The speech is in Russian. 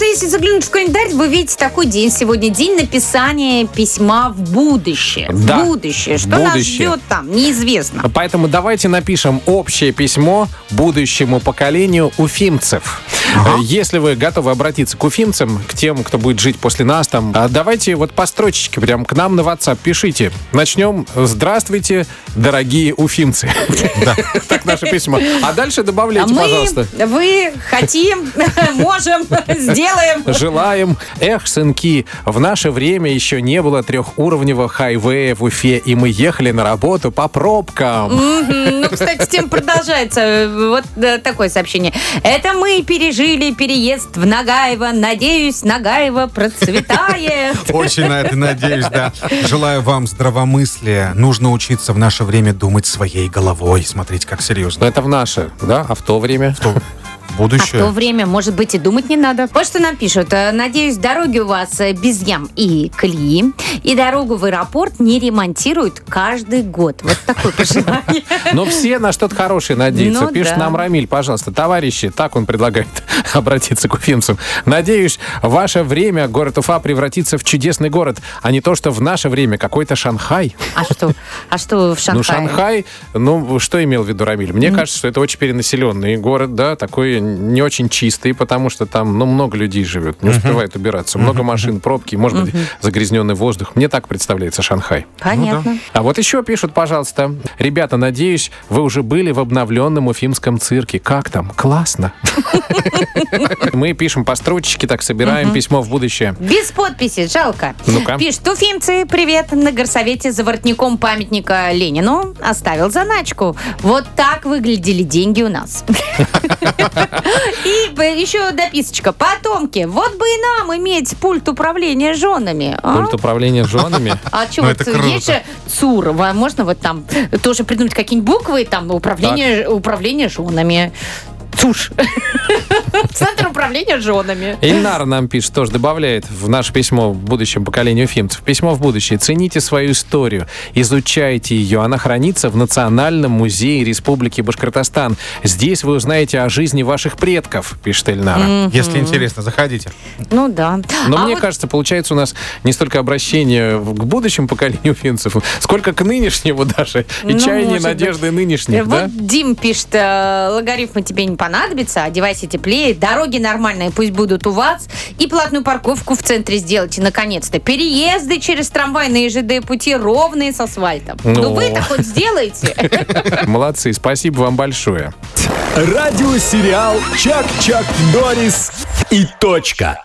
вот если заглянуть в календарь, вы видите такой день сегодня. День написания письма в будущее. Да. В будущее. Что нас Будущее. ждет там, неизвестно. Поэтому давайте напишем общее письмо будущему поколению уфимцев. Э, Если вы готовы обратиться к уфимцам, к тем, кто будет жить после нас там, а давайте вот по строчечке прям к нам на WhatsApp пишите. Начнем. Здравствуйте, дорогие уфимцы. Так наше письмо. А дальше А добавляйте, мы, пожалуйста. вы хотим, можем, сделаем. Желаем. Эх, сынки, в наше время еще не было трехуровневого хайвея в Уфе, и мы ехали на работу по пробкам. Ну, кстати, тем продолжается. Вот э, такое сообщение. Это мы пережили переезд в Нагаево. Надеюсь, Нагаево процветает. Очень на это надеюсь, да. Желаю вам здравомыслия. Нужно учиться в наше время думать своей головой, смотреть как Но серьезно. это в наше, да? А в то время? В то А в то будущее. время, может быть, и думать не надо. Вот что нам пишут. Э, Надеюсь, дороги у вас э, без ям и колеи. И дорогу в аэропорт не ремонтируют каждый год. Вот такое пожелание. Но все на что-то хорошее надеются. Ну Пишет нам Рамиль, пожалуйста, товарищи, так он предлагает обратиться к уфимцам. Надеюсь, ваше время город Уфа превратится в чудесный город, а не то, что в наше время какой-то Шанхай. А что? А что в Шанхае? Ну, Шанхай, ну, что имел в виду Рамиль? Мне кажется, что это очень перенаселенный город, да, такой не очень чистый, потому что там, ну, много людей живет, не успевает убираться, много машин, пробки, может быть, загрязненный воздух. Мне так представляется Шанхай. Понятно. А вот еще пишут, пожалуйста. Ребята, надеюсь, вы уже были в обновленном уфимском цирке. Как там? Классно. Мы пишем по строчечке, так собираем письмо в будущее. Без подписи, жалко. Ну-ка. Пишет, уфимцы, привет. На горсовете за воротником памятника Ленину оставил заначку. Вот так выглядели деньги у нас. И еще дописочка. Потомки, вот бы и нам иметь пульт управления женами. а? Пульт управления женами. А что, Ну, вот есть же ЦУР, можно вот там тоже придумать какие-нибудь буквы, там управление, управление женами. ЦУШ. Центр управления женами. Ильнар нам пишет, тоже добавляет в наше письмо в будущем поколению уфимцев. Письмо в будущее. Цените свою историю, изучайте ее. Она хранится в Национальном музее Республики Башкортостан. Здесь вы узнаете о жизни ваших предков, пишет Ильнара. Если интересно, заходите. Ну да. Но А мне вот кажется, получается у нас не столько обращение к будущему поколению финцев, сколько к нынешнему даже. И Ну, чаяние надежды нынешних, Вот да? Дим пишет, э, логарифмы тебе не понадобятся, одевайся теплее, дороги нормальные пусть будут у вас, и платную парковку в центре сделайте, наконец-то. Переезды через трамвайные ЖД пути ровные с асфальтом. Ну, Ну. вы-то хоть сделаете. Молодцы, спасибо вам большое. Радиосериал «Чак-Чак Дорис» и точка.